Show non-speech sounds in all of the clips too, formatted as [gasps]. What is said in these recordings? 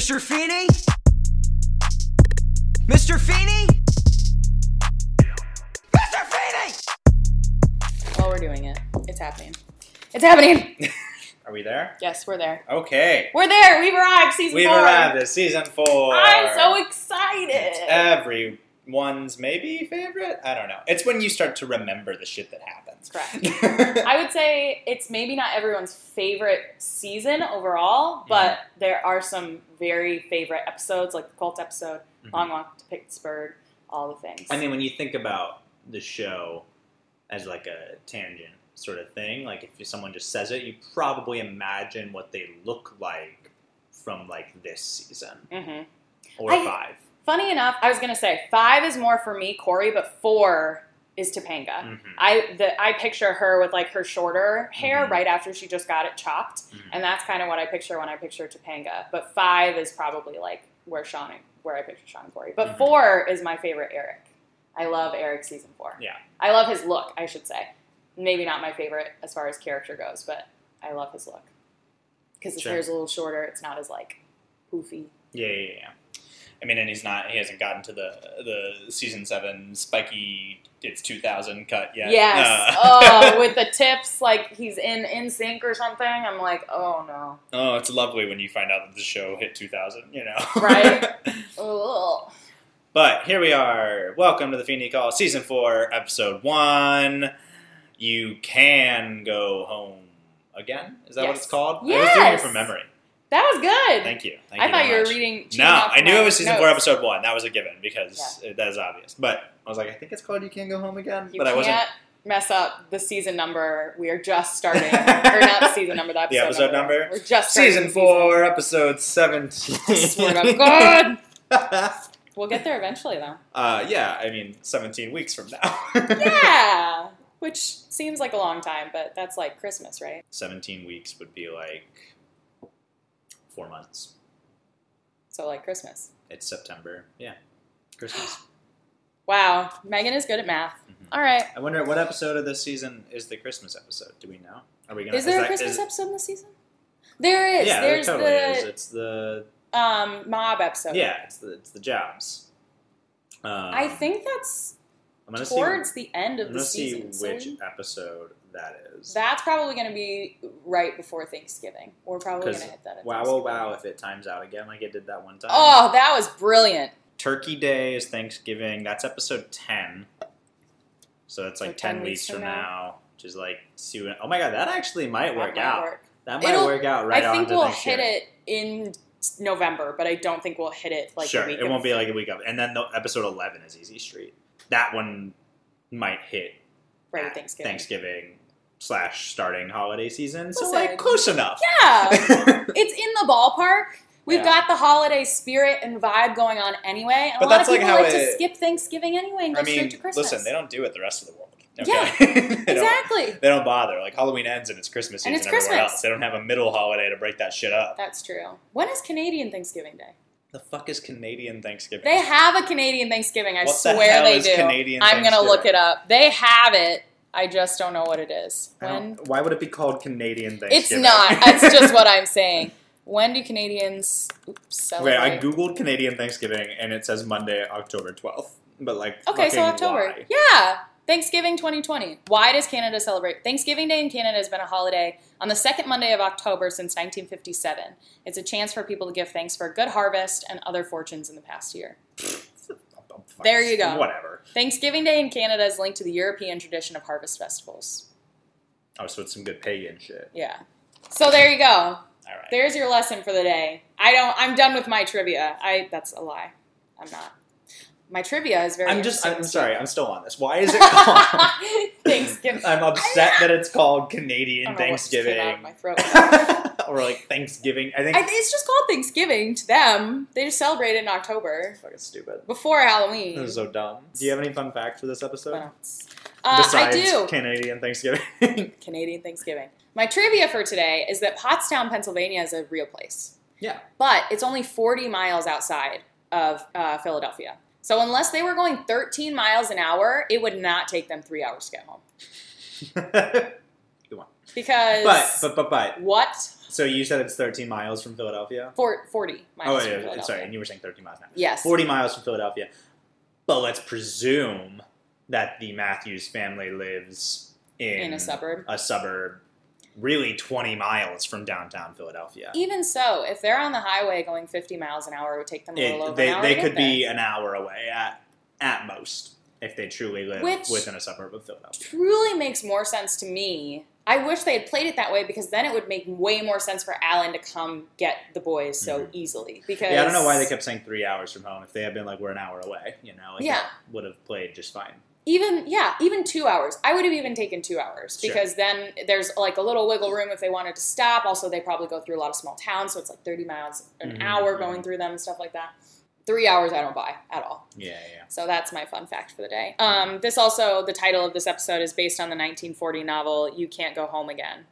Mr. Feeny? Mr. Feeny? Mr. Feeny! Well, we're doing it. It's happening. It's happening. [laughs] Are we there? Yes, we're there. Okay. We're there. We've arrived. Season We've four. arrived at season four. I'm so excited. It's everyone's maybe favorite. I don't know. It's when you start to remember the shit that happens. Correct. [laughs] I would say it's maybe not everyone's favorite season overall, but there are some very favorite episodes, like the cult episode, Mhm. Long Walk to Pittsburgh, all the things. I mean, when you think about the show as like a tangent sort of thing, like if someone just says it, you probably imagine what they look like from like this season hmm or I- five. Funny enough, I was gonna say five is more for me, Corey, but four is Topanga. Mhm. I the I picture her with like her shorter hair Mhm. right after she just got it chopped, Mhm. and that's kind of what I picture when I picture Topanga. But five is probably like where Sean where I picture Sean and Corey. But Mhm. four is my favorite Eric. I love Eric season four. Yeah. I love his look. I should say, maybe not my favorite as far as character goes, but I love his look because his Sure. hair's a little shorter. It's not as like poofy. Yeah, yeah, yeah. I mean, and he's not. He hasn't gotten to the the season seven spiky. It's two thousand cut yet. Yes. Uh, [laughs] oh, [laughs] with the tips, like he's in NSYNC or something. I'm like, oh no. oh, it's lovely when you find out that the show hit two thousand. You know. [laughs] Right. Ugh. but here we are. Welcome to the Feeny Call, season four, episode one. You can go home again. Is that what it's called? I was doing it Yes. from memory. That was good. Thank you. Thank I you thought you were much. reading. No, I knew it was season four, episode one. That was a given because that is obvious. But I was like, I think it's called "You Can't Go Home Again," You but I wasn't. can't mess up the season number. We are just starting, [laughs] or not season number, the episode, The episode number? We're just Season four, episode seventeen. I swear to God. [laughs] We'll get there eventually, though. uh, yeah, I mean, seventeen weeks from now. [laughs] Yeah, which seems like a long time, but that's like Christmas, right? Seventeen weeks would be like four months. So like Christmas. It's September. Yeah, Christmas. [gasps] Wow, Meghan is good at math. Mhm. All right. I wonder what episode of this season is the Christmas episode. Do we know? Are we gonna? Is there a that- Christmas is- episode in this season? There is. Yeah, There's there totally the is. It's the um, mob episode. yeah, it's the it's the jobs. Um, I think that's I'm gonna towards see. the end I'm of gonna the see season. so which episode that is. That's probably going to be right before Thanksgiving. We're probably going to hit that. At wow, wow, wow! If it times out again like it did that one time. Oh, that was brilliant. Turkey Day is Thanksgiving. That's episode ten. So that's like So 10 ten weeks weeks from from now. now, which is like soon. Oh my god, that actually might work might out. work. That might It'll- work out right I think on we'll hit it in November, but I don't think we'll hit it like sure, it of- won't be like a week of. And then the episode eleven is Easy Street. That one might hit right Thanksgiving. Thanksgiving slash starting holiday season. So Listen. like close enough. Yeah, [laughs] it's in the ballpark. We've Yeah. got the holiday spirit and vibe going on anyway. And But a lot that's of like people how like to skip Thanksgiving anyway and go I mean, straight to Christmas. listen, they don't do it the rest of the world. Yeah, [laughs] They don't- exactly. [laughs] They don't bother. Like Halloween ends and it's Christmas And it's everywhere Christmas. else. They don't have a middle holiday to break that shit up. That's true. When is Canadian Thanksgiving Day? The fuck is Canadian Thanksgiving? They have a Canadian Thanksgiving. I What the swear hell they is do. Canadian I'm gonna look it up. They have it. I just don't know what it is. When? why would it be called Canadian Thanksgiving? It's not. That's [laughs] just what I'm saying. When do Canadians oops, Wait. I googled Canadian Thanksgiving and it says Monday, October 12th. But like, okay, so October. why? Yeah. Thanksgiving 2020. Why does Canada celebrate? Thanksgiving Day in Canada has been a holiday on the second Monday of October since 1957. It's a chance for people to give thanks for a good harvest and other fortunes in the past year. [laughs] There you go. Whatever. Thanksgiving Day in Canada is linked to the European tradition of harvest festivals. Oh, so it's some good pagan shit. Yeah. So there you go. All right. There's your lesson for the day. I don't. I'm done with my trivia. I. That's a lie. I'm not. My trivia is very. I'm just. I'm sorry. I'm still on this. Why is it [laughs] called? Thanksgiving. [laughs] I'm upset that it's called Canadian I don't know what just came out of Thanksgiving. my throat. [laughs] or like Thanksgiving. I think I, it's just called Thanksgiving to them. They just celebrate it in October fucking stupid. before Halloween. This is so dumb. Do you have any fun facts for this episode? Else? Uh, I Besides do. Canadian Thanksgiving. [laughs] Canadian Thanksgiving. My trivia for today is that Pottstown, Pennsylvania is a real place. Yeah. But it's only 40 miles outside of uh, Philadelphia. So unless they were going 13 miles an hour, it would not take them three hours to get home. [laughs] but Because But, but but but what So you said it's 13 miles from Philadelphia. For, 40 miles oh, from yeah, sorry, and you were saying 13 miles now. Yes. 40 miles from Philadelphia. But let's presume that the Matthews family lives in, In a suburb. a suburb, really 20 miles from downtown Philadelphia. Even so, if they're on the highway going 50 miles an hour, it would take them a little It, over they an hour they could be there. an hour away at at most if they truly live Which- within a suburb of Philadelphia. Truly makes more sense to me. I wish they had played it that way because then it would make way more sense for Alan to come get the boys so Mhm. easily. Because Yeah, I don't know why they kept saying three hours from home. If they had been like we're an hour away, you know, like Yeah. would have played just fine. even yeah even two hours i would have even taken two hours Sure. because then there's like a little wiggle room if they wanted to stop also they probably go through a lot of small towns so it's like 30 miles an Mhm, hour going through them and stuff like that three hours i don't buy at all Yeah, yeah. so that's my fun fact for the day um, this also the title of this episode is based on the 1940 novel you can't go home again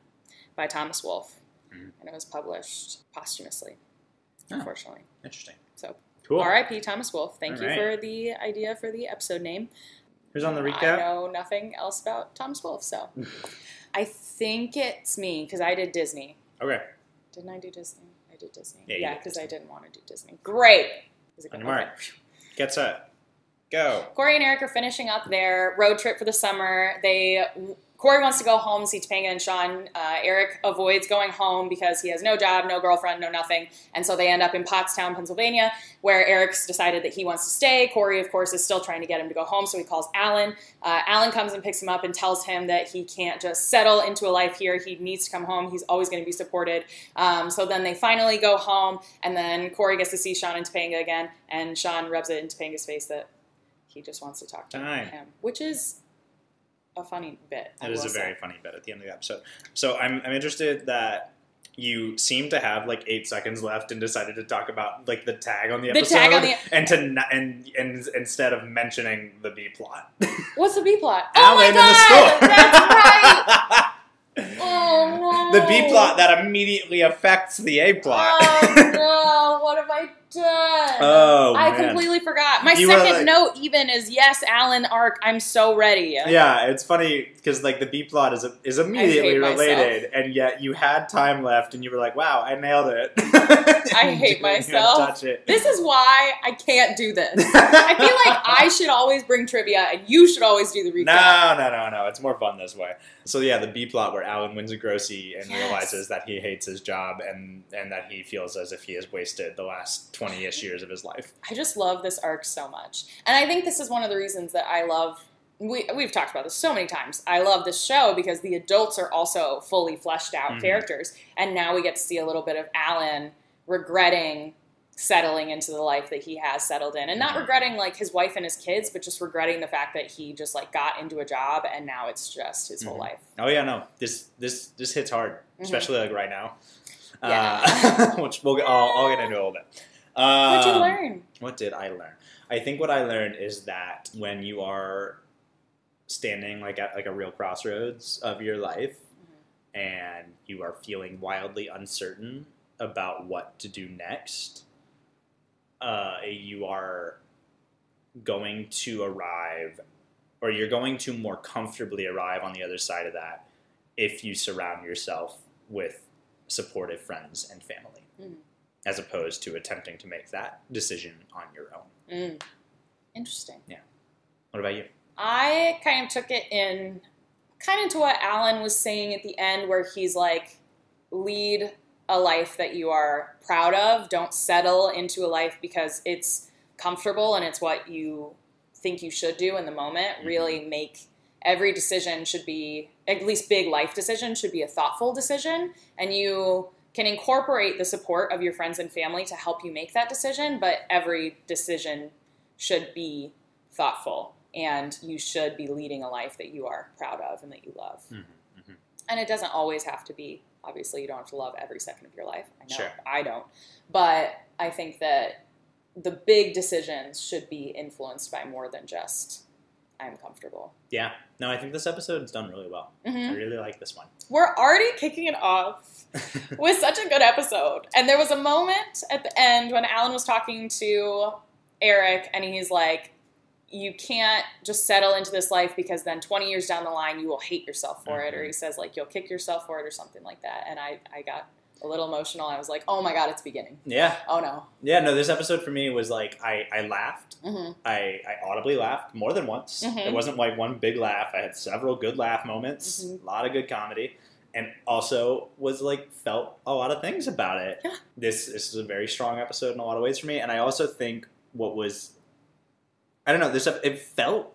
by thomas wolfe Mhm. and it was published posthumously Oh. unfortunately Interesting. so Cool. rip thomas wolfe thank All you right. for the idea for the episode name Who's on the recap? I know nothing else about Thomas Wolfe, so [laughs] I think it's me because I did Disney. Okay. Didn't I do Disney? I did Disney. Yeah, you Yeah, because I didn't want to do Disney. Great. Is it On your mark. Get set. Go. Corey and Eric are finishing up their road trip for the summer. They Corey wants to go home, see Topanga and Sean. Uh, Eric avoids going home because he has no job, no girlfriend, no nothing, and so they end up in Pottstown, Pennsylvania, where Eric's decided that he wants to stay. Corey, of course, is still trying to get him to go home, so he calls Alan. Uh, Alan comes and picks him up and tells him that he can't just settle into a life here. He needs to come home. He's always going to be supported. Um, so then they finally go home, and then Corey gets to see Sean and Topanga again, and Sean rubs it in Topanga's face that he just wants to talk to Fine. him, which is a funny bit. I It is a very funny bit at the end of the episode. So I'm, I'm interested that you seem to have like eight seconds left and decided to talk about like the tag on the The episode tag on the- and to not, and, and instead of mentioning the B plot. [laughs] What's the B plot? Alan oh my god, in the store. that's right. [laughs] Oh no, the B plot that immediately affects the A plot. Oh [laughs] no, what have I done? Oh, I man. completely forgot. My You second like- note even is yes, Alan arc. I'm so ready. Yeah, it's funny because like the B plot is is immediately hate myself. related, and yet you had time left, and you were like, "Wow, I nailed it." I [laughs] hate You didn't even myself. Touch it. This is why I can't do this. [laughs] I feel like I should always bring trivia and you should always do the recap. No, no, no, no. It's more fun this way. So yeah, the B plot where Alan wins a Grossi and Yes. realizes that he hates his job and and that he feels as if he has wasted the last twenty ish years of his life. I just love this arc so much. And I think this is one of the reasons that I love we, we've talked about this so many times. I love this show because the adults are also fully fleshed out Mhm. characters. And now we get to see a little bit of Alan regretting settling into the life that he has settled in. And not Mhm. regretting like his wife and his kids, but just regretting the fact that he just like got into a job and now it's just his whole Mhm. life. Oh yeah, no, this this this hits hard, Mhm. especially like right now. Yeah. Uh, [laughs] which we'll get, I'll, I'll get into a little bit. Um, What'd you learn? What did I learn? I think what I learned is that when you are standing like at like a real crossroads of your life and you are feeling wildly uncertain about what to do next, uh, you are going to arrive or you're going to more comfortably arrive on the other side of that if you surround yourself with supportive friends and family Mhm. As opposed to attempting to make that decision on your own. Mm. Interesting. Yeah. What about you? I kind of took it in kind of to what Alan was saying at the end, where he's like, lead a life that you are proud of. Don't settle into a life because it's comfortable and it's what you think you should do in the moment. Mhm. Really make every decision should be, at least big life decision, should be a thoughtful decision. And you can incorporate the support of your friends and family to help you make that decision, but every decision should be thoughtful and you should be leading a life that you are proud of and that you love. Mm-hmm. And it doesn't always have to be, obviously, you don't have to love every second of your life. I know Sure. I don't. But I think that the big decisions should be influenced by more than just, I'm comfortable. Yeah. No, I think this episode's done really well. I Mhm. really like this one. We're already kicking it off [laughs] with such a good episode. And there was a moment at the end when Alan was talking to Eric and he's like, you can't just settle into this life because then 20 years down the line you will hate yourself for it or Mhm. he says like you'll kick yourself for it or something like that and i, I got a little emotional. I was like, oh my god, it's beginning. Yeah, Oh no. yeah. No, this episode for me was like I I laughed. hmm I, I audibly laughed more than once. Mhm. It wasn't like one big laugh. I had several good laugh moments, Mhm. a lot of good comedy, and also was like felt a lot of things about it. Yeah. This this is a very strong episode in a lot of ways for me, and I also think what was I don't know this it felt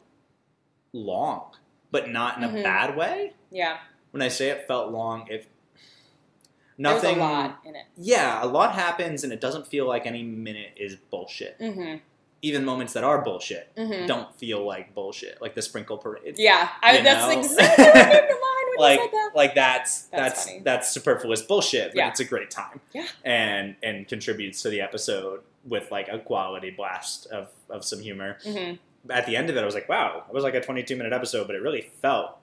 long, but not in a Mhm. bad way. Yeah. When I say it felt long, it There's nothing. a lot in it. Yeah, a lot happens, and it doesn't feel like any minute is bullshit. hmm Even moments that are bullshit hmm don't feel like bullshit, like the sprinkle parade. Yeah. I, that's know? exactly what came to mind when like you said that. like that's That's that's that's, superfluous bullshit, but Yeah. it's a great time. Yeah. And and contributes to the episode with like a quality blast of, of some humor. hmm At the end of it I was like, wow, it was like a twenty two minute episode, but it really felt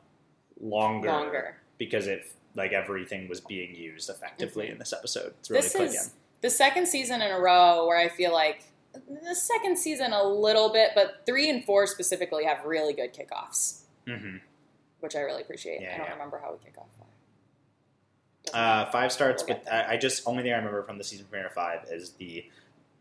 longer, Longer. because it like everything was being used effectively Mhm. in this episode. It's really This is the second season in a row where I feel like the second season a little bit, but three and four specifically have really good kickoffs, hmm which I really appreciate. Yeah, I don't yeah. remember how we kick off five. Uh, five starts, but. I, I just only thing I remember from the season premiere five is the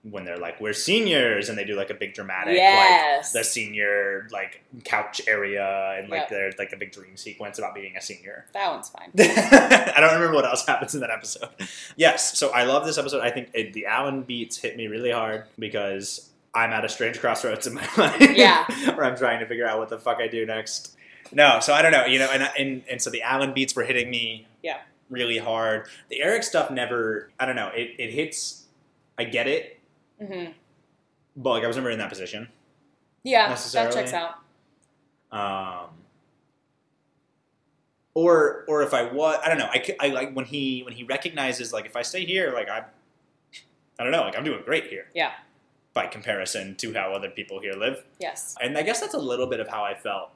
when they're like we're seniors and they do like a big dramatic like yes. the senior like couch area and like Yep. there's like a big dream sequence about being a senior. [laughs] that one's fine. [laughs] I don't remember what else [laughs] happens in that episode. Yes, so I love this episode. I think it, the Alan beats hit me really hard because I'm at a strange crossroads in my life. Yeah. where I'm trying to figure out what the fuck I do next. No, so I don't know, you know, and and, and so the Alan beats were hitting me Yeah. really hard. The Eric stuff never I don't know, it, it hits I get it, hmm but like I was never in that position. Yeah, that checks out. um, or or if I was, I don't know. I, I like when he when he recognizes like if I stay here, like I, I don't know, like I'm doing great here. Yeah. By comparison to how other people here live, Yes. and I guess that's a little bit of how I felt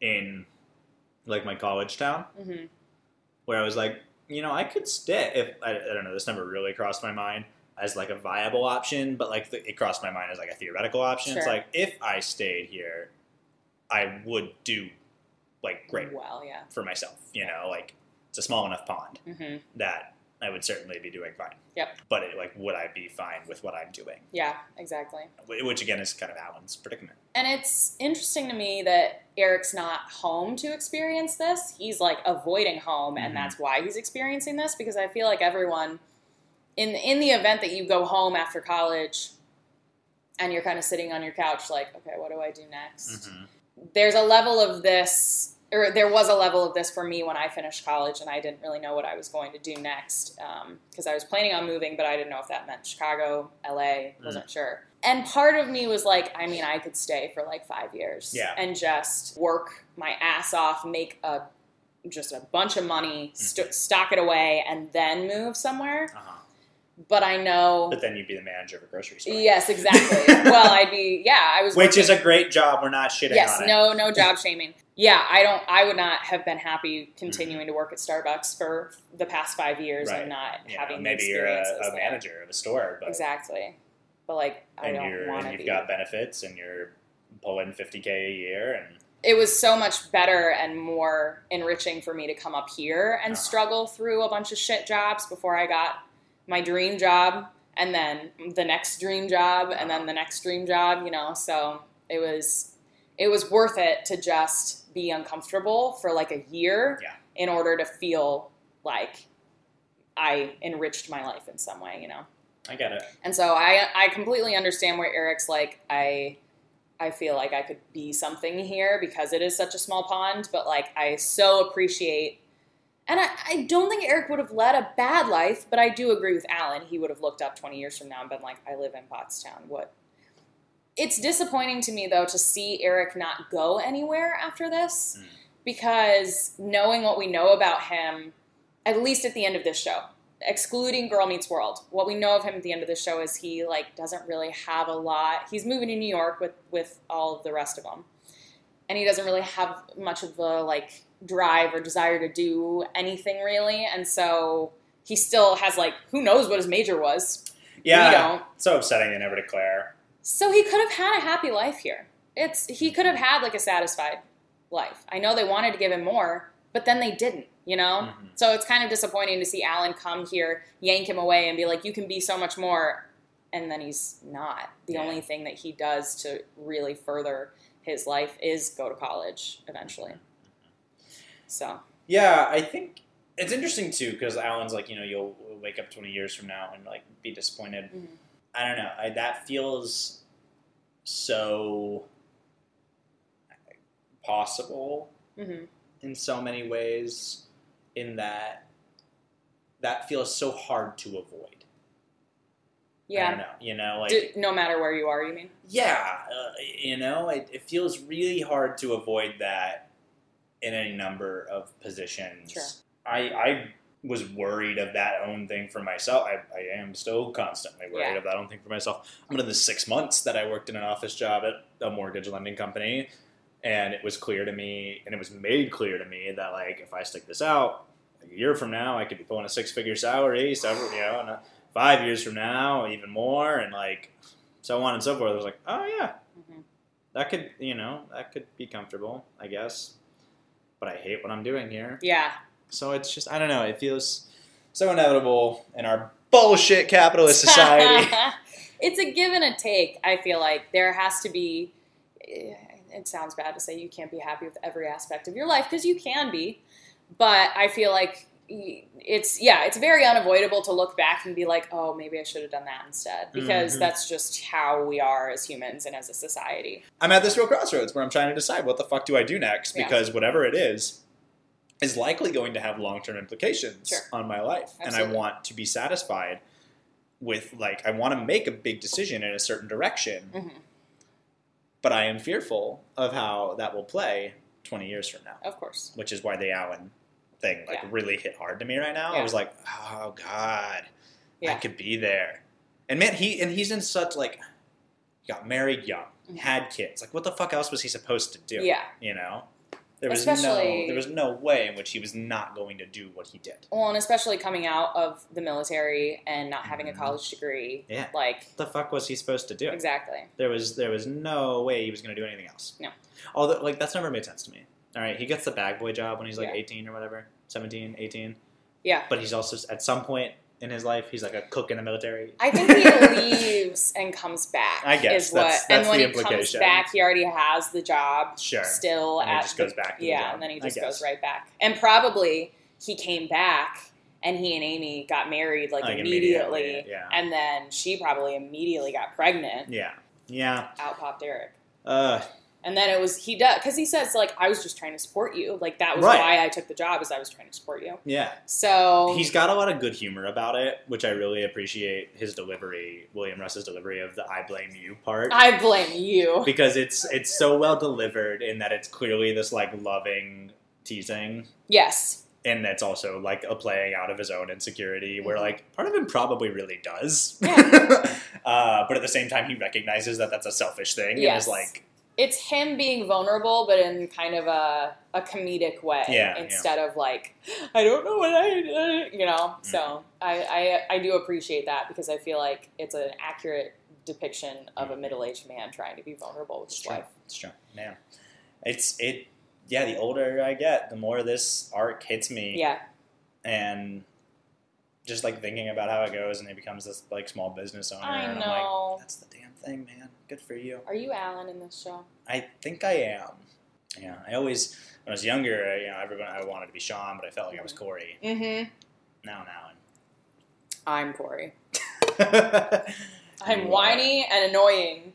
in like my college town, hmm where I was like, you know, I could stay if I, I don't know. This never really crossed my mind as like a viable option, but like the, it crossed my mind as like a theoretical option. It's like if I stayed here, I would do like great Well, yeah. for myself. You know, like it's a small enough pond hmm that I would certainly be doing fine. Yep. But it, like, would I be fine with what I'm doing? Yeah, exactly. Which again is kind of Alan's predicament. And it's interesting to me that Eric's not home to experience this. He's like avoiding home, Mhm. and that's why he's experiencing this. Because I feel like everyone, in in the event that you go home after college, and you're kind of sitting on your couch, like, okay, what do I do next? Mm-hmm. There's a level of this, or there was a level of this for me when I finished college, and I didn't really know what I was going to do next because I was planning on moving, but I didn't know if that meant Chicago, LA, wasn't sure. And part of me was like, I mean, I could stay for like five years Yeah. and just work my ass off, make a just a bunch of money, st- stock it away, and then move somewhere. Uh-huh. But I know, But then you'd be the manager of a grocery store. yes, exactly. [laughs] well, I'd be, yeah, I was, Which is working- a great job. We're not shitting yes, on it. no, no job shaming. Yeah, I don't, I would not have been happy continuing to work at Starbucks for the past five years Mm-hmm. Right. and not You know, having the maybe you're a, a manager of a store, but Exactly. But like, I and don't want and to you've be. got benefits and you're pulling 50k a year and it was so much better and more enriching for me to come up here and Uh-huh. struggle through a bunch of shit jobs before I got my dream job and then the next dream job and then the next dream job, you know. So it was it was worth it to just be uncomfortable for like a year Yeah. in order to feel like I enriched my life in some way, you know. I get it. And so I I completely understand where Eric's like I I feel like I could be something here because it is such a small pond, but like I so appreciate and I, I don't think Eric would have led a bad life, but I do agree with Alan. He would have looked up 20 years from now and been like, I live in Pottstown. What? It's disappointing to me, though, to see Eric not go anywhere after this Mm. because knowing what we know about him, at least at the end of this show, excluding Girl Meets World, what we know of him at the end of the show is he like doesn't really have a lot. He's moving to New York with with all of the rest of them, and he doesn't really have much of a like drive or desire to do anything really. And so he still has like who knows what his major was. Yeah. we don't. So upsetting they never declare. So he could have had a happy life here. It's he could have had like a satisfied life. I know they wanted to give him more, but then they didn't, you know? Mhm. So it's kind of disappointing to see Alan come here, yank him away, and be like, you can be so much more. And then he's not. The Yeah. only thing that he does to really further his life is go to college eventually. So, Yeah, I think it's interesting too because Alan's like, you know, you'll wake up 20 years from now and like be disappointed. Mhm. I don't know. I, that feels so possible mhm. in so many ways. In that, that feels so hard to avoid. Yeah. know. You know, like D- no matter where you are, you mean? yeah, uh, you know, it, it feels really hard to avoid that in any number of positions. Sure. I, I was worried of that own thing for myself. I, I am still constantly worried Yeah. of that own thing for myself. I'm in the six months that I worked in an office job at a mortgage lending company, and it was clear to me, and it was made clear to me that like if I stick this out, a year from now I could be pulling a six figure salary, several, you know, and five years from now even more, and like so on and so forth. I was like, oh yeah, Mhm. that could you know that could be comfortable, I guess. But I hate what I'm doing here. Yeah. So it's just I don't know. It feels so inevitable in our bullshit capitalist society. [laughs] [laughs] it's a give and a take. I feel like there has to be. eh, It sounds bad to say you can't be happy with every aspect of your life because you can be, but I feel like it's yeah, it's very unavoidable to look back and be like, oh, maybe I should have done that instead because Mhm. that's just how we are as humans and as a society. I'm at this real crossroads where I'm trying to decide what the fuck do I do next Yeah. because whatever it is is likely going to have long term implications Sure. on my life, and I want to be satisfied with like I want to make a big decision in a certain direction, Mhm. but I am fearful of how that will play 20 years from now. Of course. which is why the Alan thing like Yeah. really hit hard to me right now. I was like, oh god, I could be there. And man, he and he's in such like he got married young, Mhm. had kids. Like, what the fuck else was he supposed to do? Yeah. you know, there was Especially- no there was no way in which he was not going to do what he did. Well, and especially coming out of the military and not having a Mhm. college degree. Yeah. Like, What the fuck was he supposed to do? exactly. There was there was no way he was going to do anything else. No. Although like that's never made sense to me. All right, he gets the bag boy job when he's like Yeah. 18 or whatever, 17, 18. Yeah. But he's also at some point in his life he's like a cook in the military. I think he [laughs] leaves and comes back. I guess, is what. that's- and when the he comes back, he already has the job Sure. still And he at. just the- goes back to the yeah, and then he just goes right back. And probably he came back, and he and Amy got married like, Like, immediately, immediately, yeah. and then she probably immediately got pregnant. Yeah. Yeah. Out popped Eric. Uh, And then it was he does because he says like I was just trying to support you like that was Right. why I took the job is I was trying to support you yeah. so He's got a lot of good humor about it, which I really appreciate his delivery, William Russ's delivery of the I blame you part. I blame you because it's it's so well delivered in that it's clearly this like loving teasing yes and that's also like a playing out of his own insecurity where Mhm. like part of him probably really does Yeah. [laughs] uh, but at the same time he recognizes that that's a selfish thing Yes. and is like it's him being vulnerable but in kind of a, a comedic way Yeah, yeah. instead of like I don't know what I uh, you know? Mm. so I, I I do appreciate that because I feel like it's an accurate depiction of a middle-aged man trying to be vulnerable with it's his true. wife. It's true. Yeah. It's it yeah the older i get the more this arc hits me. Yeah. And just like thinking about how it goes and he becomes this like small business owner I and i'm know. like that's the damn thing man good for you are you Alan in this show I think I am. Yeah, I always when I was younger, you know, everyone I wanted to be Sean, but I felt like I was Corey. mm-hmm Now, I'm Corey [laughs] I'm whiny and annoying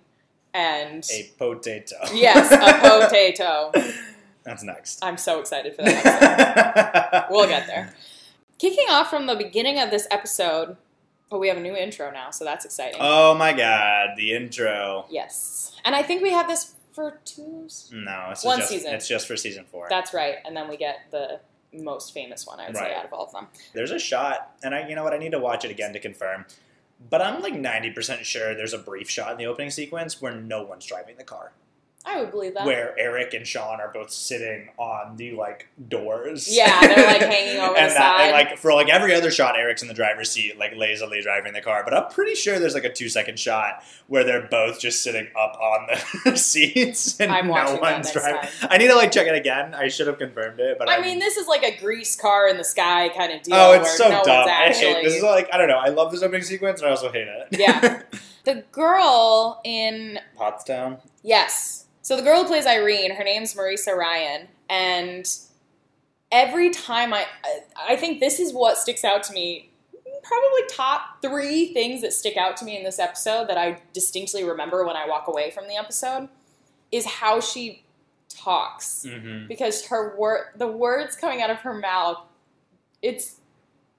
and A potato. yes, a [laughs] potato. That's next. I'm so excited for that. [laughs] We'll get there. Kicking off from the beginning of this episode, oh, we have a new intro now, so that's exciting. Oh my god, the intro. yes. And I think we have this for two. No, it's One just, season. It's just for season four. That's right. And then we get the most famous one, I would Right. say, out of all of them. There's a shot, and I, you know what? I need to watch it again to confirm. But I'm like 90% sure there's a brief shot in the opening sequence where no one's driving the car. I would believe that. where Eric and Sean are both sitting on the like doors. Yeah, they're, like, [laughs] hanging over and the that, And side. like for like every other shot, Eric's in the driver's seat, like lazily driving the car. But I'm pretty sure there's like a two second shot where they're both just sitting up on the [laughs] seats and I'm no one's driving. time. I need to like check it again. I should have confirmed it, but I I'm- mean, this is like a grease car in the sky kind of deal. Oh, it's so no dumb. One's I actually... hate this. Is like I don't know. I love this opening sequence, and I also hate it. Yeah. [laughs] The girl in Pottstown. yes, so the girl who plays Irene, her name's Marisa Ryan, and every time I, I think this is what sticks out to me. Probably top three things that stick out to me in this episode that I distinctly remember when I walk away from the episode is how she talks Mm-hmm. because her word, the words coming out of her mouth, it's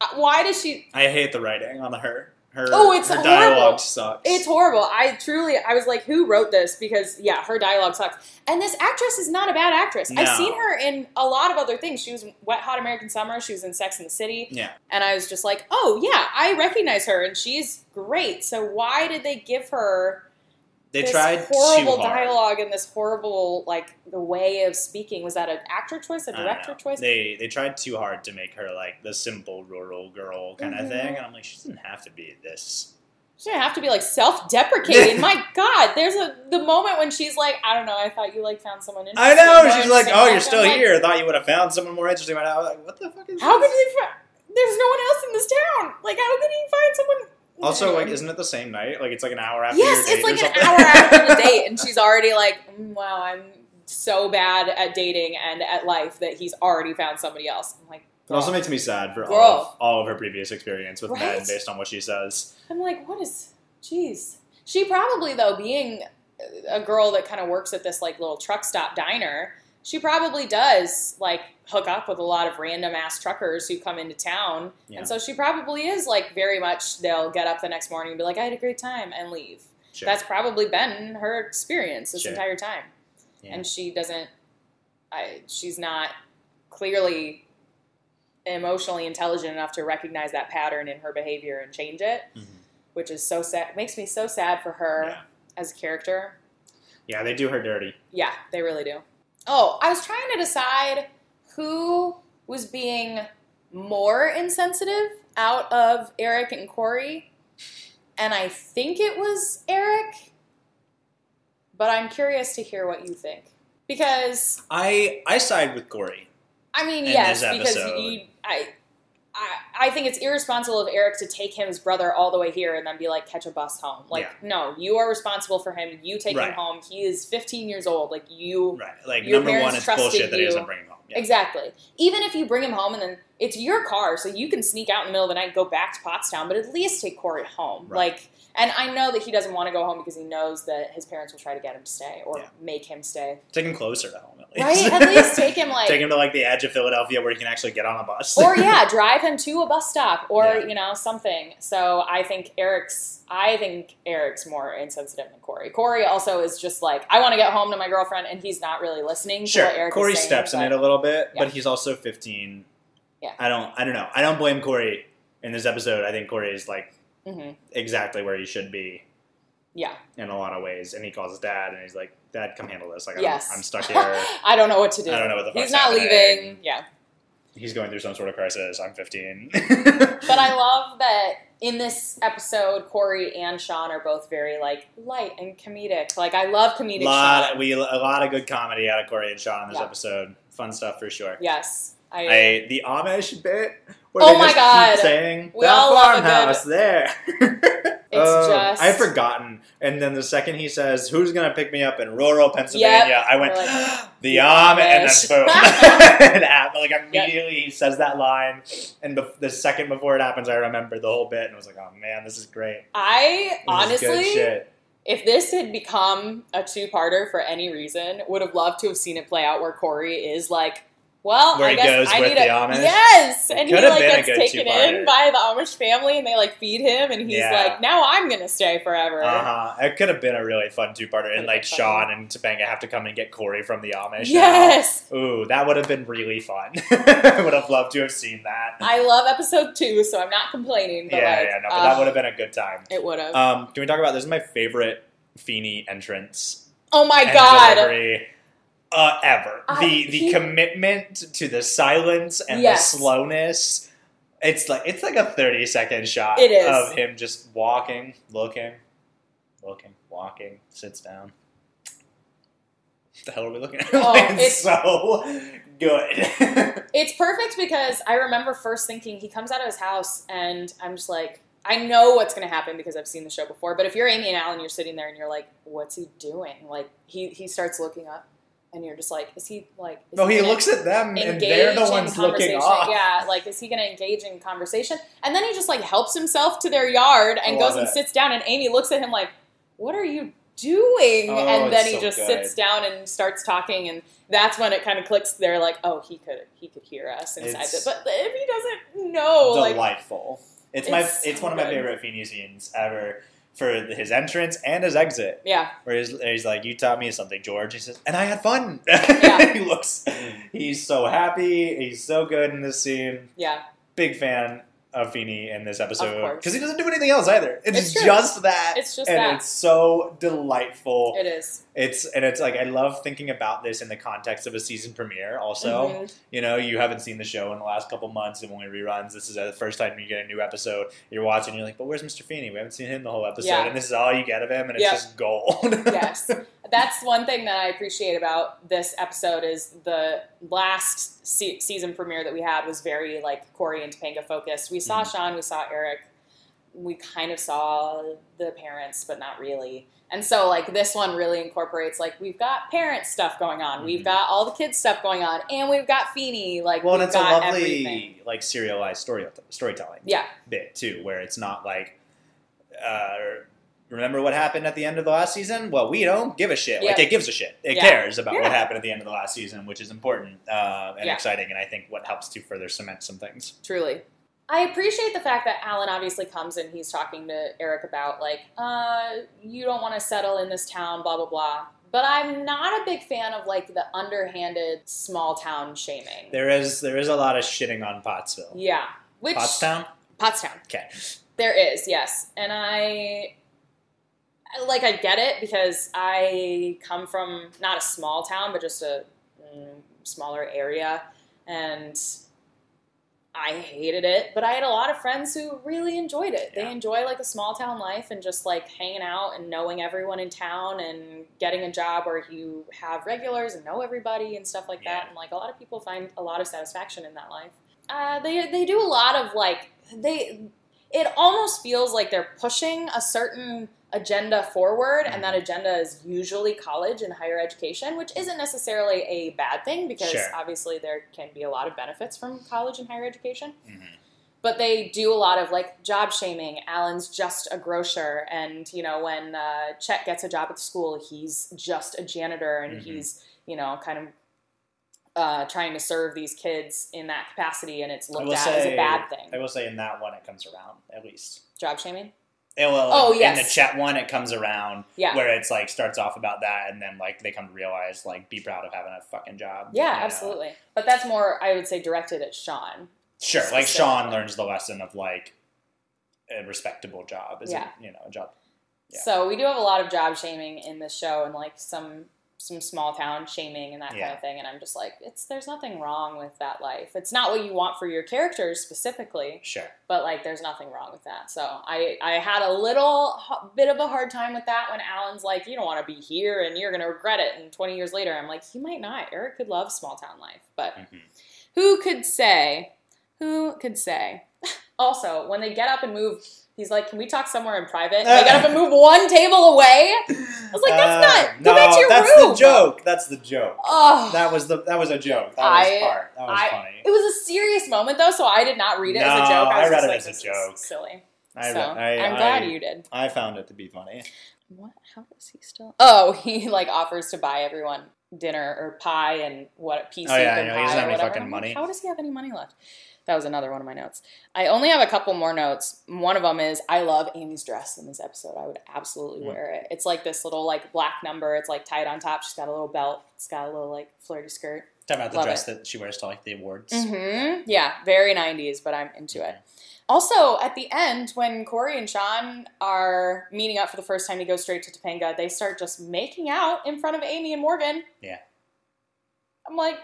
uh, why does she I hate the writing on her. Her, Oh, it's her horrible. dialogue sucks. It's horrible. I truly, I was like, who wrote this? Because yeah, her dialogue sucks. And this actress is not a bad actress. I've seen her in a lot of other things. She was Wet Hot American Summer. She was in Sex and the City. Yeah. And I was just like, oh yeah, I recognize her, and she's great. So why did they give her They this tried horrible too hard. dialogue and this horrible like the way of speaking? Was that an actor choice, a director choice? They they tried too hard to make her like the simple rural girl kind of Mhm. thing, and I'm like, she doesn't have to be this. She didn't have to be like self-deprecating. [laughs] My God, there's a the moment when she's like, I don't know, I thought you like found someone interesting. I know. She's like, oh, you're us." still I'm like, here. Thought you would have found someone more interesting. By now. I was like, what the fuck is? How this? could they? Find, there's no one else in this town. Like, how could he find someone? Also, like, isn't it the same night? Like, it's like an hour after yes, it's like an hour after the [laughs] date, and she's already like, "Mm, wow, I'm so bad at dating and at life that he's already found somebody else. I'm like, It also makes me sad for all of, all of her previous experience with men based on what she says. I'm like, what is? Jeez. She probably though, being a girl that kind of works at this like little truck stop diner, she probably does like hook up with a lot of random ass truckers who come into town, Yeah. and so she probably is like very much. They'll get up the next morning and be like, I had a great time, and leave. Sure. That's probably been her experience this Sure. entire time, Yeah. and she doesn't. I she's not clearly emotionally intelligent enough to recognize that pattern in her behavior and change it Mhm. which is so sad. Makes me so sad for her Yeah. as a character. yeah, they do her dirty. Yeah, they really do. Oh, I was trying to decide who was being more insensitive out of Eric and Corey, and I think it was Eric. But I'm curious to hear what you think because I I side with Corey. I mean, yes, because you, I, I, I think it's irresponsible of Eric to take him, his brother, all the way here and then be like, catch a bus home. Like, no, you are responsible for him. You take Right. him home. He is 15 years old. Like, you, Right. Like Your number one, it's bullshit that he you. doesn't bring him home. Yeah. exactly. Even if you bring him home and then it's your car, so you can sneak out in the middle of the night, go back to Pottstown, but at least take Corey home. Right. Like, and I know that he doesn't want to go home because he knows that his parents will try to get him to stay or Yeah. make him stay. Take him closer to home. [laughs] Right? At least take him like take him to like the edge of Philadelphia where he can actually get on a bus. or [laughs] yeah, drive him to a bus stop or Yeah. you know something. So I think Eric's I think Eric's more insensitive than Corey. Corey also is just like I want to get home to my girlfriend, and he's not really listening Sure, Eric Corey saying. steps in it a little bit, Yeah. but he's also 15. Yeah. I don't. I don't know. I don't blame Corey in this episode. I think Corey is like Mhm. exactly where he should be Yeah. in a lot of ways. And he calls his dad, and he's like, "Dad, come handle this. Like, Yes. I'm, I'm stuck here. [laughs] I don't know what to do. I don't know what the He's not happening. leaving. Yeah. he's going through some sort of crisis. I'm 15." [laughs] But I [laughs] love that in this episode, Corey and Sean are both very like light and comedic. Like I love comedic. lot Sean. we a lot of good comedy out of Corey and Sean in this Yeah. episode. Fun stuff for sure. Yes. I, I uh, the Amish bit where Oh my just God. saying We that all love a good- farmhouse there. [laughs] It's oh, just- I had forgotten. And then the second he says, "Who's gonna pick me up in rural Pennsylvania?" I went, like, [gasps] "The "The Amish," and then boom, [laughs] [laughs] it happened. Like immediately he says that line, and the, the second before it happens, I remember the whole bit, and I was like, "Oh man, this is great." I This honestly if this had become a two-parter for any reason, would have loved to have seen it play out where Corey is like, well, Where I he guess goes I with need the a Amish? yes, and he Could have like gets taken in by the Amish family, and they like feed him, and he's Yeah. like, now I'm gonna stay forever. Uh huh. It could have been a really fun two-parter, and like. Sean and Topanga have to come and get Corey from the Amish. now. Yes, Ooh, that would have been really fun. [laughs] I would have loved to have seen that. I love episode two, so I'm not complaining. But yeah, like, yeah, no, but uh, that would have been a good time. It would have. Um, can we talk about this? Is my favorite Feeny entrance Oh my and god. delivery uh, ever. I- the the he- commitment to the silence and Yes. the slowness. It's like it's like a thirty second shot It is. of him just walking, looking, looking, walking, sits down. What the hell are we looking at? [laughs] Oh, it's, it's- so good. [laughs] It's perfect because I remember first thinking he comes out of his house and I'm just like, I know what's going to happen because I've seen the show before. But if you're Amy and Alan, you're sitting there and you're like, what's he doing? Like he he starts looking up and you're just like, is he like? Is no, he gonna looks at them and they're the ones looking off. Yeah, like is he going to engage in conversation? And then he just like helps himself to their yard and goes love and sits down and Amy looks at him like, what are you doing? Oh, and then he so just good. sits down and starts talking and that's when it kind of clicks. They're like, "Oh, he could, he could hear us inside." It's The, but if he doesn't know, like, delightful. it's my it's it's so one of my favorite scenes ever for his entrance and his exit. yeah, Where he's, he's like, "You taught me something, George." He says, "And I had fun." [laughs] Yeah. he looks, he's so happy. He's so good in this scene. yeah, Big fan of Feeny in this episode because he doesn't do anything else either. It's, It's just that. It's just and that. it's so delightful. it is. It's and it's like I love thinking about this in the context of a season premiere. Also, Mhm. you know, you haven't seen the show in the last couple months, and when we reruns, this is the first time you get a new episode. You're watching, you're like, but where's Mr. Feeny? We haven't seen him the whole episode, Yeah. and this is all you get of him, and it's Yeah. just gold. [laughs] yes, that's one thing that I appreciate about this episode is the last se- season premiere that we had was very like Corey and Topanga focused. We saw Mhm. Sean, we saw Eric, we kind of saw the parents, but not really. And so like this one really incorporates like we've got parent stuff going on, we've Mhm. got all the kids stuff going on, and we've got Feeny. Like well, and we've it's a lovely everything. like serialized story storytelling Yeah, bit too, where it's not like. Uh, Remember what happened at the end of the last season? Well, we don't give a shit. Like it gives a shit. It Yeah. cares about Yeah. what happened at the end of the last season, which is important uh, and Yeah. exciting, and I think what helps to further cement some things. Truly. I appreciate the fact that Alan obviously comes and he's talking to Eric about, like, uh, you don't want to settle in this town, blah, blah, blah. But I'm not a big fan of, like, the underhanded small town shaming. There is there is a lot of shitting on Pottsville. yeah. Which. Pottstown. Pottstown. Okay. There is, yes. And I. Like, I get it because I come from not a small town, but just a mm, smaller area. And I hated it, but I had a lot of friends who really enjoyed it. They Yeah. enjoy like a small town life and just like hanging out and knowing everyone in town and getting a job where you have regulars and know everybody and stuff like that. And like a lot of people find a lot of satisfaction in that life. Uh, they they do a lot of like they. It almost feels like they're pushing a certain agenda forward, and that agenda is usually college and higher education, which isn't necessarily a bad thing because Sure. obviously there can be a lot of benefits from college and higher education. Mhm. But they do a lot of like job shaming. Alan's just a grocer, and you know when uh, Chet gets a job at the school, he's just a janitor, and Mhm. he's you know kind of uh, trying to serve these kids in that capacity, and it's looked at say as a bad thing. I will say in that one it comes around at least. Job shaming. Well, Oh, in yes. the Chet one it comes around Yeah. where it's like starts off about that and then like they come to realize like be proud of having a fucking job. Yeah, you know? absolutely. But that's more, I would say, directed at Sean. Sure, like Sean learns the lesson of like a respectable job is Yeah. you know a job. Yeah. So we do have a lot of job shaming in this show, and like some some small town shaming and that kind of thing. And I'm just like, it's there's nothing wrong with that life. It's not what you want for your characters specifically, Sure. but like there's nothing wrong with that. So I I had a little h- bit of a hard time with that when Alan's like, you don't want to be here and you're gonna regret it. And 20 years later, I'm like, he might not. Eric could love small town life, but Mhm. who could say? Who could say? [laughs] Also, when they get up and move, he's like, "Can we talk somewhere in private?" And get up and move one table away. I was like, "That's not. Go Uh, no, back to your that's room." the joke. That's the joke. Oh, That was the that was a joke. That was I- part. That was I- funny. it was a serious moment though, so I did not read it as a joke. I, I read it like, as a joke. Silly. I, so I, I'm glad I- you did. I found it to be funny. What? How does he still? Oh, he like offers to buy everyone dinner or pie and what pea soup Oh, yeah, and yeah, pie he doesn't have any fucking money. How does he have any money left? That was another one of my notes. I only have a couple more notes. One of them is I love Amy's dress in this episode. I would absolutely wear it. It's like this little like black number. It's like tied on top. She's got a little belt. It's got a little like flirty skirt. Talking about the Love dress that she wears to like the awards. hmm Yeah, very 90s, but I'm into it. Also, at the end, when Corey and Sean are meeting up for the first time to go straight to Topanga, they start just making out in front of Amy and Morgan. Yeah. I'm like,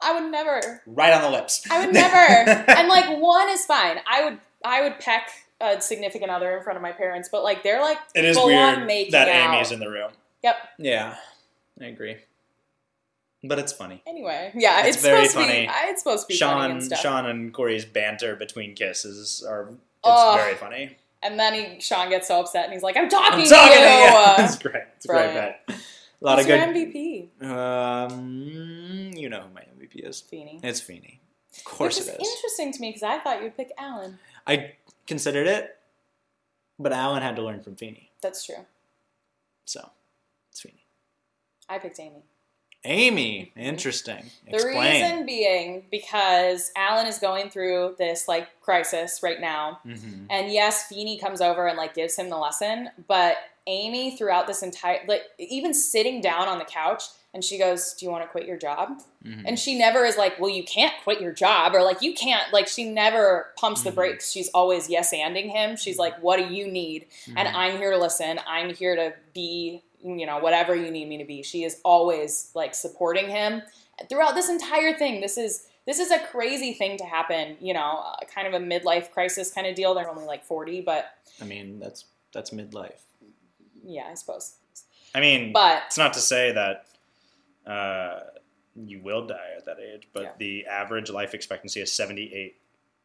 I would never. Right on the lips. I would never. [laughs] and like one is fine. I would I would peck a significant other in front of my parents, but like they're like it is weird making that out. Amy's in the room. Yep. Yeah, I agree. But it's funny. Anyway, yeah, It's it's, very supposed to funny. be. I- It's supposed to be funny Sean, and. Sean and Corey's banter between kisses are it's very funny. And then he, Sean gets so upset and he's like, "I'm talking, I'm talking to you." It's [laughs] great. It's a great bet. A lot Who's of your good. MVP? Um, you know who my MVP is. Feeny. It's Feeny. Of course Which is it is. interesting to me because I thought you'd pick Alan. I considered it, but Alan had to learn from Feeny, That's true. so it's Feeny. I picked Amy. Amy, interesting. The Explain. reason being because Alan is going through this like crisis right now. Mhm. And yes, Feeny comes over and like gives him the lesson, but Amy throughout this entire like even sitting down on the couch and she goes, "Do you want to quit your job?" Mhm. And she never is like, "Well, you can't quit your job," or like, "You can't." Like she never pumps the Mhm. brakes. She's always yes anding him. She's like, "What do you need?" And Mhm. I'm here to listen. I'm here to be, you know, whatever you need me to be. She is always like supporting him throughout this entire thing. This is this is a crazy thing to happen. You know, kind of a midlife crisis kind of deal. They're only like 40, but I mean, that's that's midlife. yeah, I suppose. I mean, But it's not to say that uh, you will die at that age, but Yeah. the average life expectancy is 78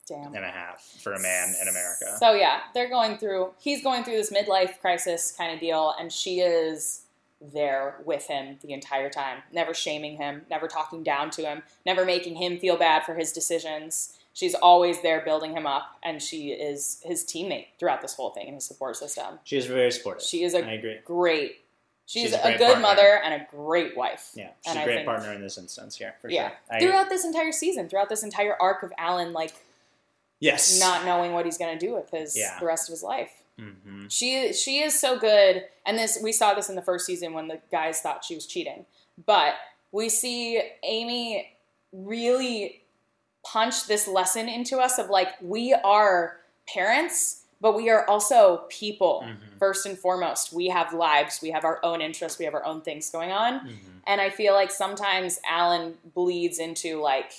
damn. and a half for a man in America. So yeah, they're going through. He's going through this midlife crisis kind of deal, and she is there with him the entire time, never shaming him, never talking down to him, never making him feel bad for his decisions. She's always there building him up, and she is his teammate throughout this whole thing and his support system. she is very supportive. She is a I agree. great. She's, She's a a, good partner. mother and a great wife. Yeah, she's And a great think- partner in this instance here, for Yeah. sure. I, Throughout this entire season, throughout this entire arc of Alan, like yes. not knowing what he's going to do with his Yeah. the rest of his life. hmm She she is so good, and this we saw this in the first season when the guys thought she was cheating. But we see Amy really punch this lesson into us of like we are parents, but we are also people Mhm. first and foremost. We have lives, we have our own interests, we have our own things going on, hmm and I feel like sometimes Alan bleeds into like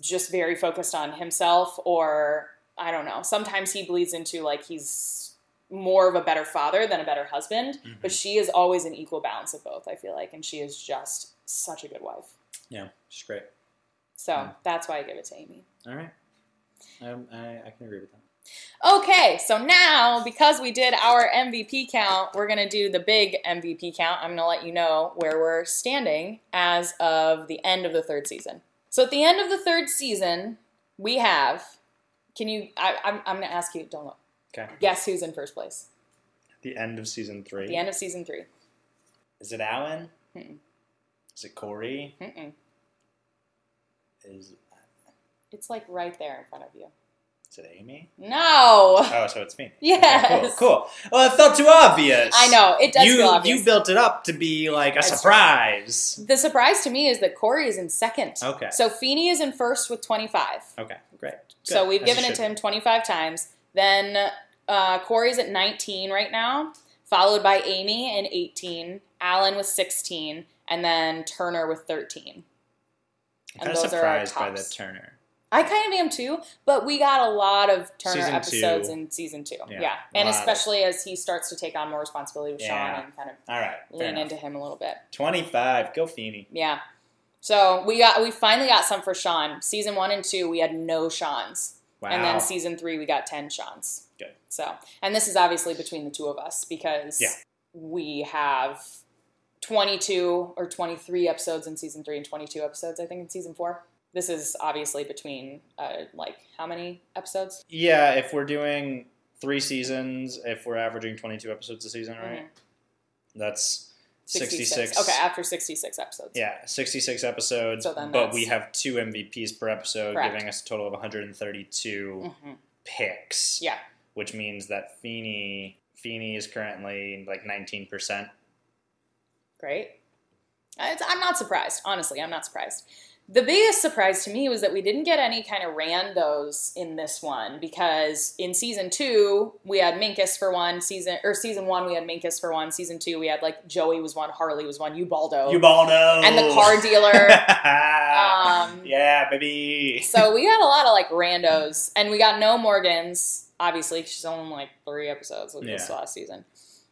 just very focused on himself or I don't know. Sometimes he bleeds into like he's more of a better father than a better husband, Mhm. but she is always an equal balance of both, I feel like, and she is just such a good wife. Yeah, she's great. So Mm. that's why I give it to Amy. All right. Um, I, I can agree with that. Okay, so now because we did our MVP count, we're gonna do the big MVP count. I'm gonna let you know where we're standing as of the end of the third season. So at the end of the third season, we have. Can you? I, I'm, I'm gonna ask you. Don't look. Okay. Guess who's in first place? The end of season three. At the end of season three. Is it Alan? Mm-mm. Is it Corey? Mm-mm. Is It's like right there in front of you. Is it Amy? No. Oh, so it's me. [laughs] Yes. Cool. Cool. Well, it felt too obvious. I know it does you feel obvious. you built it up to be like a That's surprise. the surprise to me is that Corey is in second. Okay. So Feeny is in first with 25. Okay. Great. So we've As given it it to him 25 times. Then uh, Corey's at 19 right now, followed by Amy in 18, Alan with 16, and then Turner with 13. I'm kind of those are our surprised by the. Turner. I kind of am too, but we got a lot of Turner Season episodes two. in season two. Yeah, Yeah. And of- especially as he starts to take on more responsibility with Yeah. Sean and kind of All right. lean into him a little bit. 25. Go Feeny. Yeah. So we got we finally got some for Sean. Season one and two, we had no Sean's. Wow. And then season three, we got 10 Sean's. Good. So, and this is obviously between the two of us because Yeah. we have 22 or 23 episodes in season three and 22 episodes, I think, in season four. This is obviously between, uh, like, how many episodes? yeah, if we're doing three seasons, if we're averaging 22 episodes a season, right? Mhm. That's 66. Okay, after 66 episodes. Yeah, 66 episodes, So then but we have two MVPs per episode, Correct. giving us a total of 132 hmm picks. Yeah. Which means that Feeny Feeny is currently like 19%. Great. Uh, It's, I'm not surprised. Honestly, I'm not surprised. The biggest surprise to me was that we didn't get any kind of randos in this one because in season two we had Minkus for one season, or season one we had Minkus for one. Season two we had like Joey was one, Harley was one, Ubaldo, Ubaldo and the car dealer. [laughs] um, yeah, baby. so we got a lot of like randos, and we got no Morgans. Obviously, she's only like three episodes with this last season.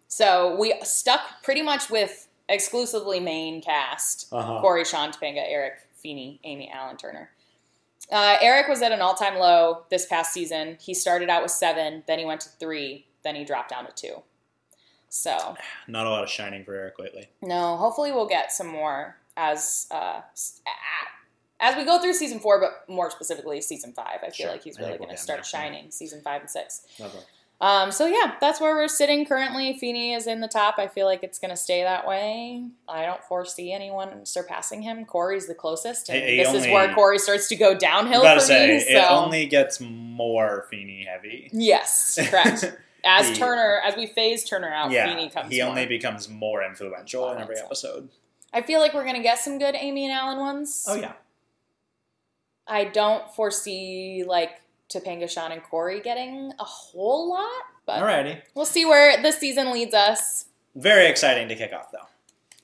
So we stuck pretty much with exclusively main cast. Uh-huh. Corey, Sean Topanga, Eric, Feeny, Amy, Alan Turner. Uh, Eric was at an all time low this past season. He started out with seven, then he went to three, then he dropped down to two. So, Not a lot of shining for Eric lately. no, hopefully we'll get some more as uh, as we go through season four, but more specifically season five. I feel Sure. like he's really going to start shining season five and six. Lovely. Um, so yeah, that's where we're sitting currently. Feeny is in the top. I feel like it's going to stay that way. I don't foresee anyone surpassing him. Corey's the closest, and this is where Corey starts to go downhill I for say, me. it So only gets more Feeny heavy. yes, correct. [laughs] As He- Turner, as we phase Turner out, yeah, Feeny comes. he more. only becomes more influential in every episode. I feel like we're going to get some good Amy and Alan ones. Oh yeah, I don't foresee like Topanga, Sean, and Corey getting a whole lot, but alrighty. we'll see where this season leads us. Very exciting to kick off though.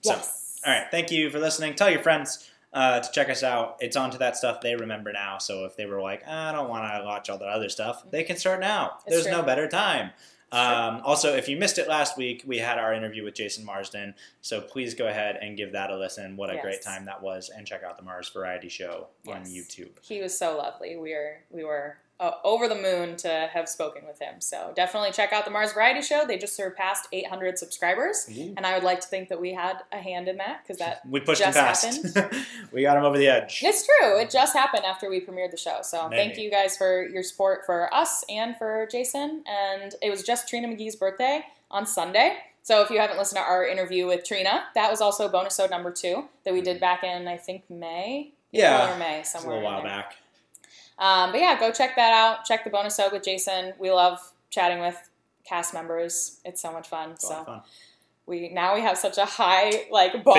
So, Yes. All right, thank you for listening. Tell your friends uh, to check us out. It's on to that stuff they remember now. So if they were like, I don't want to watch all the other stuff, they can start now. It's There's true. no better time. Um, also, if you missed it last week, we had our interview with Jason Marsden. So please go ahead and give that a listen. What a Yes. great time that was, and check out the Mars Variety Show on YouTube. He was so lovely. We were we were uh, over the moon to have spoken with him. So definitely check out the Mars Variety Show. They just surpassed 800 subscribers, and I would like to think that we had a hand in that because that We pushed him Just past. [laughs] we got him over the edge. it's true. It just happened after we premiered the show. So thank you guys for your support for us and for Jason. And it was just Trina McGee's birthday on Sunday. So if you haven't listened to our interview with Trina, that was also bonus episode number two that we did back in I think May. Yeah. Or May It's a little while back. Um, but yeah, go check that out. Check the bonus episode with Jason. We love chatting with cast members. It's so much fun. It's so fun. we now we have such a high like bar.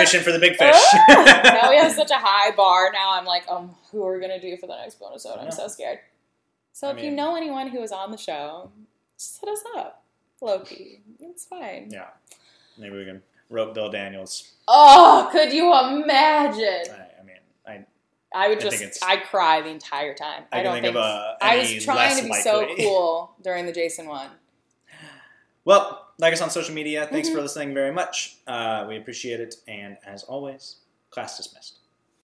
Fishing, fishing for the big fish. [laughs] Now we [laughs] have such a high bar. Now I'm like, um, who are we gonna do for the next bonus episode? I I'm so scared. So I if you know anyone who is on the show, just hit us up. Loki, it's fine. yeah. Maybe we can rope Bill Daniels. Oh, could you imagine? I, I I, I would just, it's- I cry the entire time. I I, don't think think. of a- I was trying to be so [laughs] cool during the Jason one. Well, like us on social media. Thanks Mhm. for listening very much. Uh, we appreciate it. And as always, class dismissed.